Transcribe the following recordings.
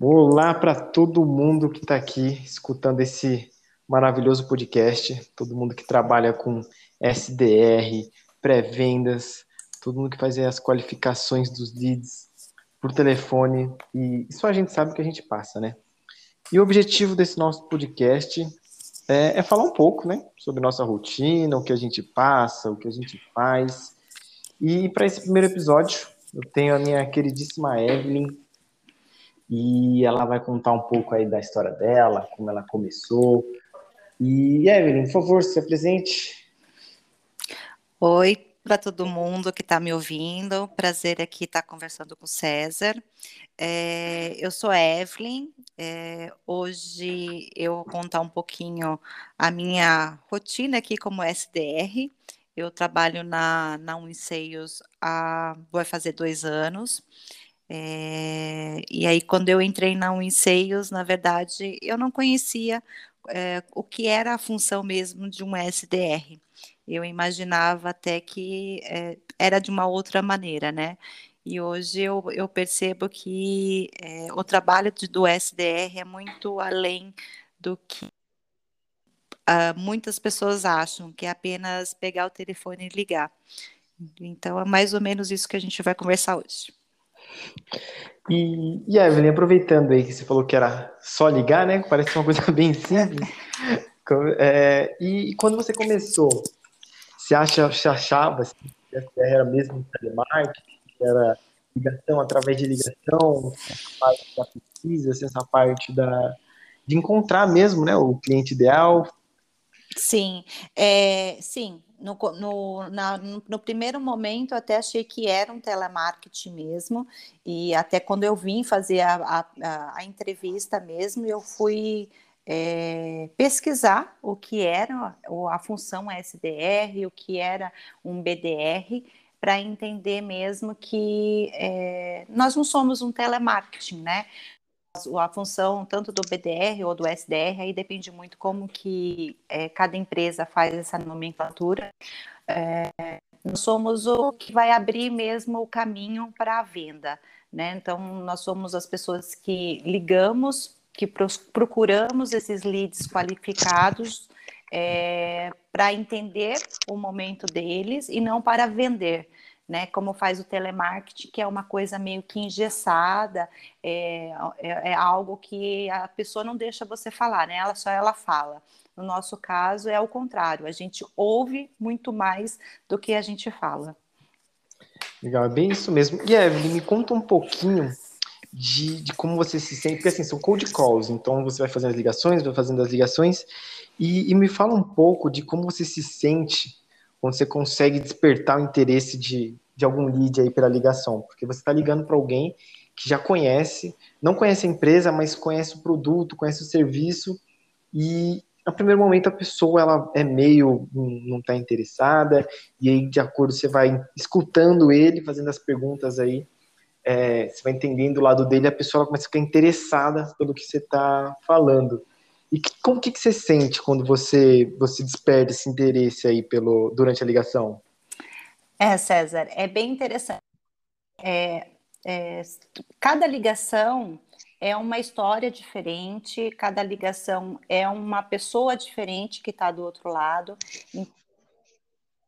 Olá para todo mundo que está aqui escutando esse maravilhoso podcast, todo mundo que trabalha com SDR, pré-vendas, todo mundo que faz as qualificações dos leads por telefone e só a gente sabe o que a gente passa, né? E o objetivo desse nosso podcast é, é falar um pouco, né, sobre nossa rotina, o que a gente passa, o que a gente faz. E para esse primeiro episódio, eu tenho a minha queridíssima Evelyn e ela vai contar um pouco aí da história dela, como ela começou. E Evelyn, por favor, se apresente. Oi para todo mundo que está me ouvindo, prazer aqui estar tá conversando com o César. É, eu sou Evelyn, é, hoje eu vou contar um pouquinho a minha rotina aqui como SDR. Eu trabalho na, na Uniceios há, vai fazer dois anos. É, e aí, quando eu entrei na Uniceios, na verdade, eu não conhecia é, o que era a função mesmo de um SDR. Eu imaginava até que é, era de uma outra maneira, né? E hoje eu, eu percebo que o trabalho de, do SDR é muito além do que uh, muitas pessoas acham, que é apenas pegar o telefone e ligar. Então é mais ou menos isso que a gente vai conversar hoje. E, e Evelyn, aproveitando aí que você falou que era só ligar, né? Parece uma coisa bem simples. É, e, quando você começou, você acha, você achava assim, que era mesmo telemarketing, que era ligação através de ligação, essa parte da pesquisa, essa parte da, de encontrar mesmo né, o cliente ideal? Sim, é, sim, no, no, na, no, primeiro momento, até achei que era um telemarketing mesmo, e até quando eu vim fazer a, a, a entrevista mesmo, eu fui é, pesquisar o que era a função SDR, o que era um BDR, para entender mesmo que é, nós não somos um telemarketing, né? A função tanto do BDR ou do SDR, aí depende muito como que é, cada empresa faz essa nomenclatura. É, nós somos o que vai abrir mesmo o caminho para a venda, né? Então, nós somos as pessoas que ligamos, que procuramos esses leads qualificados é, para entender o momento deles e não para vender né? Como faz o telemarketing, que é uma coisa meio que engessada, é, é, é, algo que a pessoa não deixa você falar, né? Ela só ela fala. No nosso caso é o contrário, a gente ouve muito mais do que a gente fala. Legal, é bem isso mesmo. E Evelyn, me conta um pouquinho de, de, como você se sente, porque assim, são cold calls, então você vai fazendo as ligações, vai fazendo as ligações, e, e me fala um pouco de como você se sente quando você consegue despertar o interesse de, de algum lead aí pela ligação, porque você está ligando para alguém que já conhece, não conhece a empresa, mas conhece o produto, conhece o serviço, e no primeiro momento a pessoa ela é meio não está interessada, e aí de acordo você vai escutando ele, fazendo as perguntas aí, é, você vai entendendo o lado dele, a pessoa começa a ficar interessada pelo que você está falando. E que, como que, que você sente quando você, você desperta esse interesse aí pelo, durante a ligação? É, César, é bem interessante. É, é, cada ligação é uma história diferente, cada ligação é uma pessoa diferente que está do outro lado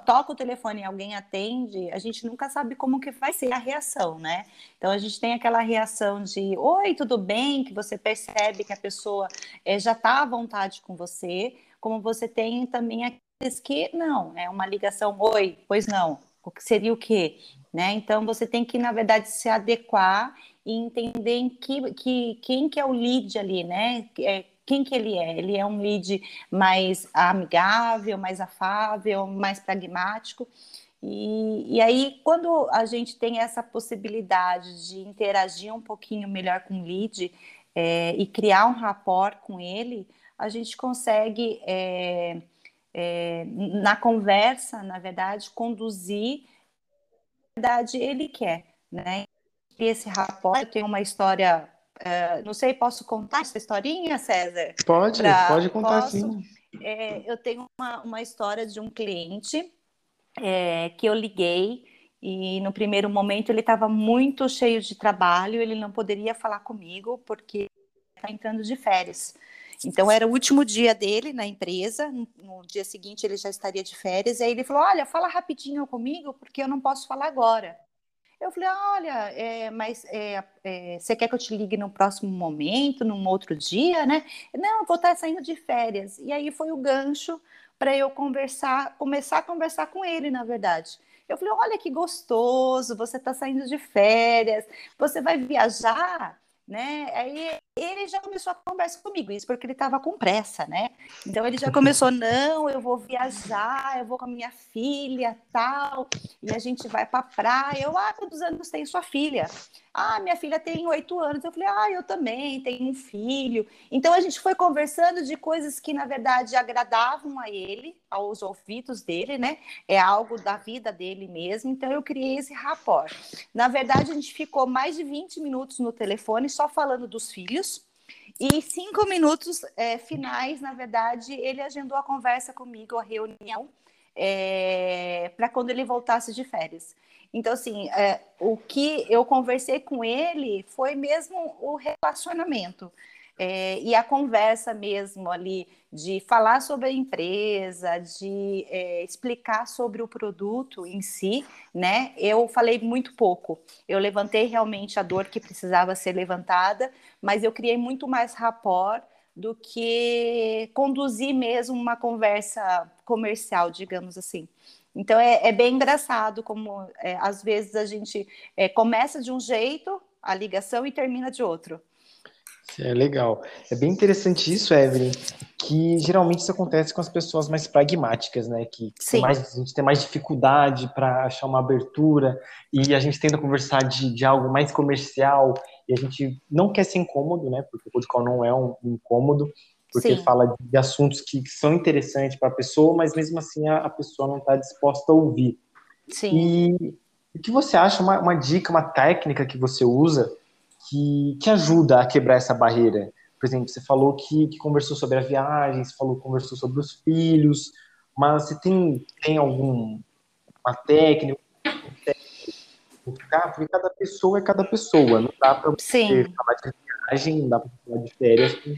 toca o telefone e alguém atende, a gente nunca sabe como que vai ser a reação, né? Então a gente tem aquela reação de oi, tudo bem, que você percebe que a pessoa é, já está à vontade com você, como você tem também aqueles que não, é uma ligação, oi, pois não, o que seria o quê? Né? Então você tem que, na verdade, se adequar e entender em que, que, quem que é o lead ali, né? É, quem que ele é? Ele é um lead mais amigável, mais afável, mais pragmático. E, e aí, quando a gente tem essa possibilidade de interagir um pouquinho melhor com o lead é, e criar um rapport com ele, a gente consegue, é, é, na conversa, na verdade, conduzir a verdade ele quer, né? Esse rapport, eu tenho uma história Uh, não sei, posso contar essa historinha, César? Pode, pra, pode contar posso? sim. É, eu tenho uma, uma história de um cliente é, que eu liguei E no primeiro momento ele estava muito cheio de trabalho, ele não poderia falar comigo porque está entrando de férias. Então era o último dia dele na empresa, no dia seguinte ele já estaria de férias, e aí ele falou: Olha, fala rapidinho comigo, porque eu não posso falar agora. Eu falei: Olha, é, mas é, é, você quer que eu te ligue no próximo momento, num outro dia, né? Não, eu vou estar saindo de férias. E aí foi o gancho para eu conversar, começar a conversar com ele, na verdade. Eu falei: Olha que gostoso, você está saindo de férias, você vai viajar? Né? Aí ele já começou a conversa comigo, isso porque ele estava com pressa, né? Então ele já começou, não, eu vou viajar, eu vou com a minha filha, tal, e a gente vai para praia. Eu, ah, quantos anos tem sua filha? Ah, minha filha tem oito anos. Eu falei, ah, eu também tenho um filho. Então a gente foi conversando de coisas que, na verdade, agradavam a ele, aos ouvidos dele, né? É algo da vida dele mesmo. Então eu criei esse rapport. Na verdade, a gente ficou mais de 20 minutos no telefone só falando dos filhos. E cinco minutos é, finais, na verdade, ele agendou a conversa comigo, a reunião, é, para quando ele voltasse de férias. Então, assim, é, o que eu conversei com ele foi mesmo o relacionamento. É, e a conversa mesmo ali de falar sobre a empresa, de é, explicar sobre o produto em si, né? Eu falei muito pouco. Eu levantei realmente a dor que precisava ser levantada, mas eu criei muito mais rapport do que conduzir mesmo uma conversa comercial, digamos assim. Então é, é bem engraçado como é, às vezes a gente é, começa de um jeito a ligação e termina de outro. É legal. É bem interessante isso, Evelyn, que geralmente isso acontece com as pessoas mais pragmáticas, né? Que mais, a gente tem mais dificuldade para achar uma abertura e a gente tenta conversar de, de algo mais comercial e a gente não quer ser incômodo, né? Porque o podcast não é um, um incômodo, porque Sim. fala de assuntos que, são interessantes para a pessoa, mas mesmo assim a, a pessoa não está disposta a ouvir. Sim. E o que você acha, uma, uma dica, uma técnica que você usa que, que ajuda a quebrar essa barreira? Por exemplo, você falou que, que conversou sobre a viagem, você falou que conversou sobre os filhos, mas você tem, tem alguma técnica? Porque cada pessoa é cada pessoa, não dá para você falar de viagem, não dá para falar de férias com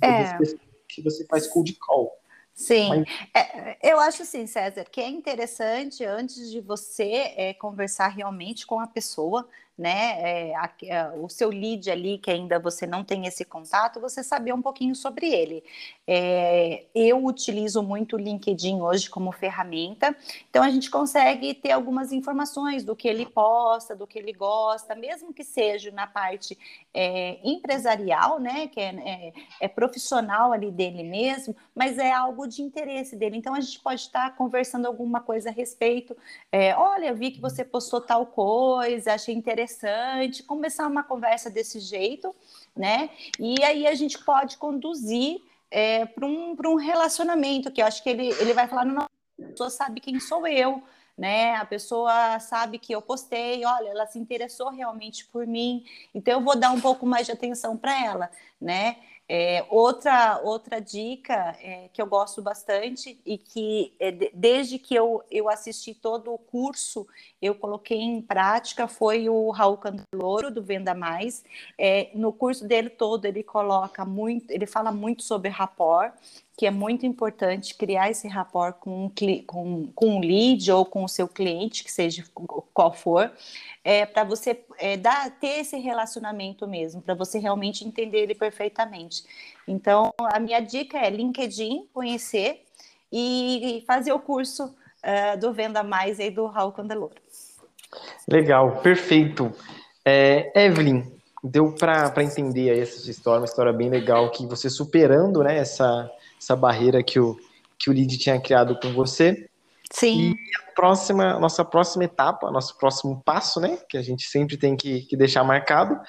é. todas as que você faz cold call. Sim, Mas... é, eu acho assim, César, que é interessante antes de você é, conversar realmente com a pessoa, né? É, a, a, o seu lead ali, que ainda você não tem esse contato, você saber um pouquinho sobre ele. É, eu utilizo muito o LinkedIn hoje como ferramenta, então a gente consegue ter algumas informações do que ele posta, do que ele gosta, mesmo que seja na parte é, empresarial, né? Que é, é, é profissional ali dele mesmo, mas é algo de interesse dele. Então a gente pode estar conversando alguma coisa a respeito. É, olha, vi que você postou tal coisa, achei interessante interessante, começar uma conversa desse jeito, né? E aí a gente pode conduzir é, para um, um relacionamento, que eu acho que ele, ele vai falar, não, a pessoa sabe quem sou eu, né? A pessoa sabe que eu postei, olha, ela se interessou realmente por mim, então eu vou dar um pouco mais de atenção para ela, né? É, outra, outra dica é, que eu gosto bastante e que é, desde que eu, eu assisti todo o curso, eu coloquei em prática foi o Raul Candeloro, do Venda Mais. É, no curso dele todo, ele coloca muito, ele fala muito sobre rapport, que é muito importante criar esse rapport com com, com um lead ou com o seu cliente, que seja qual for é, para você é, dar, ter esse relacionamento mesmo, para você realmente entender ele perfeitamente. Então, a minha dica é LinkedIn, conhecer e fazer o curso uh, do Venda Mais aí do Raul Candeloro. Legal, perfeito. É, Evelyn, deu para entender aí essa história, uma história bem legal, que você superando né, essa, essa barreira que o, que o Lead tinha criado com você. Sim. E a próxima, nossa próxima etapa, nosso próximo passo, né, que a gente sempre tem que, que deixar marcado,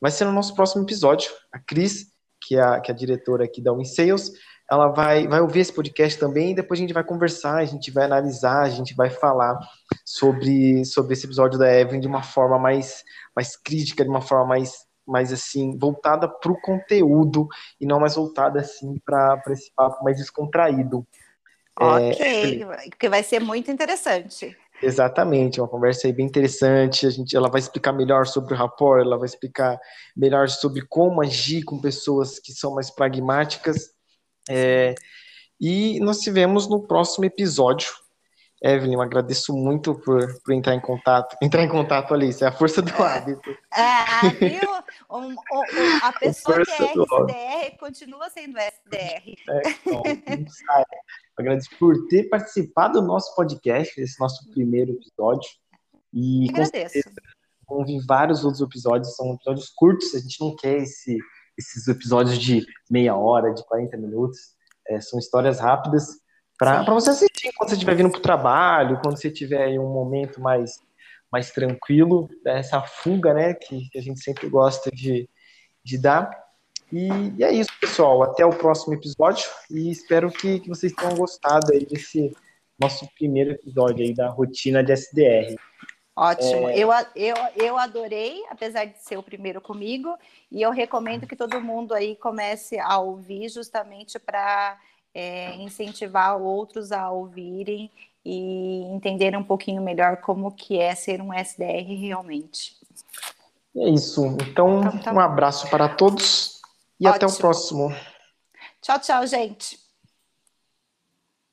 vai ser no nosso próximo episódio. A Cris, que é a, que é a diretora aqui da WinSales, ela vai, vai ouvir esse podcast também e depois a gente vai conversar, a gente vai analisar, a gente vai falar sobre, sobre esse episódio da Evelyn de uma forma mais, mais crítica, de uma forma mais, mais assim, voltada para o conteúdo e não mais voltada assim para esse papo mais descontraído. Ok, é, que vai ser muito interessante. Exatamente, uma conversa aí bem interessante. A gente, ela vai explicar melhor sobre o rapport, ela vai explicar melhor sobre como agir com pessoas que são mais pragmáticas. É, e nós tivemos no próximo episódio. Evelyn, eu agradeço muito por, por entrar em contato. Entrar em contato, Alice, é a força do hábito. É, viu? Um, um, a pessoa a que é SDR continua sendo SDR. É, então. Agradeço por ter participado do nosso podcast, esse nosso primeiro episódio. E Agradeço. vão vir vários outros episódios, são episódios curtos, a gente não quer esse, esses episódios de meia hora, de 40 minutos. É, são histórias rápidas para você assistir quando você estiver vindo para o trabalho, quando você tiver em um momento mais, mais tranquilo, né, essa fuga né, que, que a gente sempre gosta de, de dar. E, e, é isso, pessoal. Até o próximo episódio e espero que, que vocês tenham gostado aí desse nosso primeiro episódio aí da rotina de SDR. Ótimo, é... eu, eu, eu adorei, apesar de ser o primeiro comigo, e eu recomendo que todo mundo aí comece a ouvir justamente para é, incentivar outros a ouvirem e entenderem um pouquinho melhor como que é ser um SDR realmente. É isso. Então, então tá um abraço para todos e Ótimo. até o próximo. Tchau, tchau, gente.